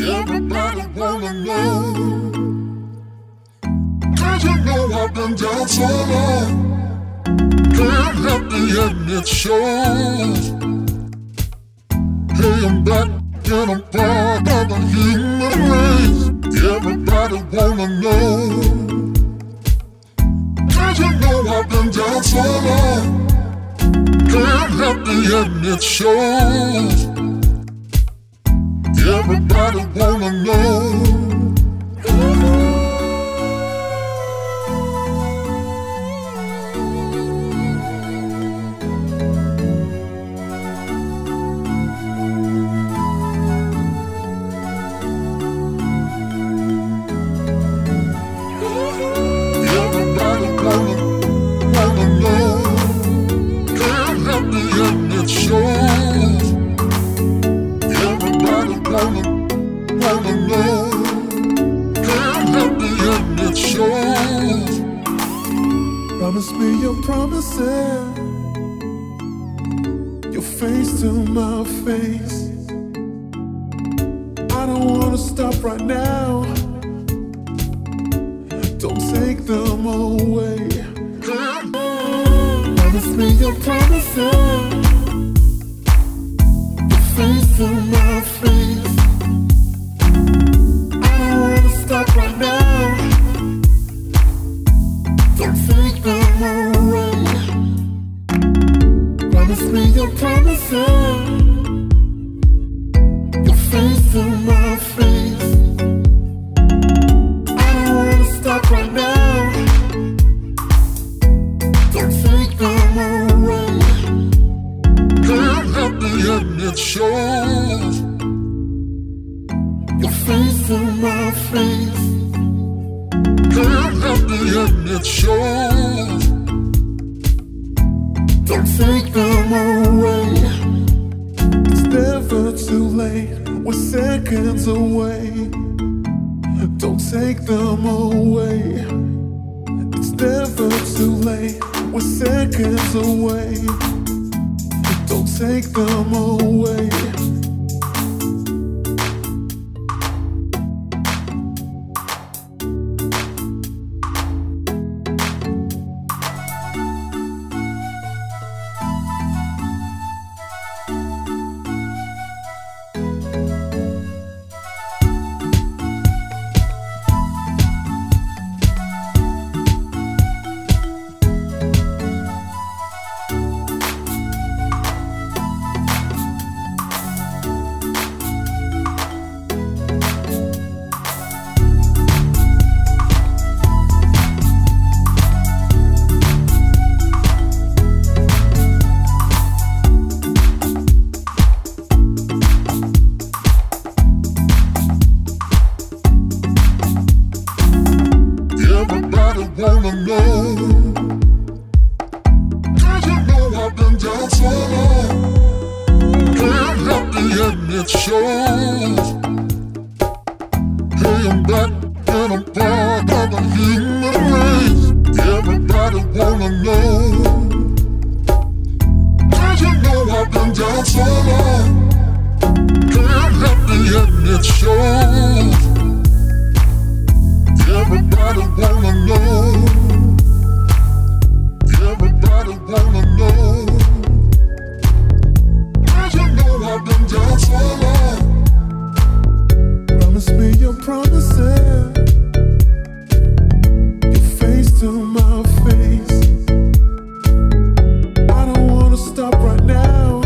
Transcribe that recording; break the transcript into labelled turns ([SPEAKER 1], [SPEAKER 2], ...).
[SPEAKER 1] Everybody wanna know. You know I've been down so long. Can't help end, it shows. Hey, I'm back and I'm part of the human race. Everybody wanna you know I've been down so long. Can't help end, it shows. Everybody wanna know.
[SPEAKER 2] Me your promises. Your face to my face. I don't wanna stop right now. Don't take them away. Promise me your promises. Your face to my face. I don't wanna stop right now. Don't away. Promise me your face to my face. I don't wanna stop right now. Don't
[SPEAKER 1] can't help the end, it shows. Can't help end, it shows.
[SPEAKER 2] Take them away. It's never too late. We're seconds away. Don't take them away. It's never too late. We're seconds away. Don't take them away.
[SPEAKER 1] Know. I've been down so long. Can't the. Everybody wanna know. Everybody wanna know. Know I've been down so long.
[SPEAKER 2] Promise me your promises. Stop right now.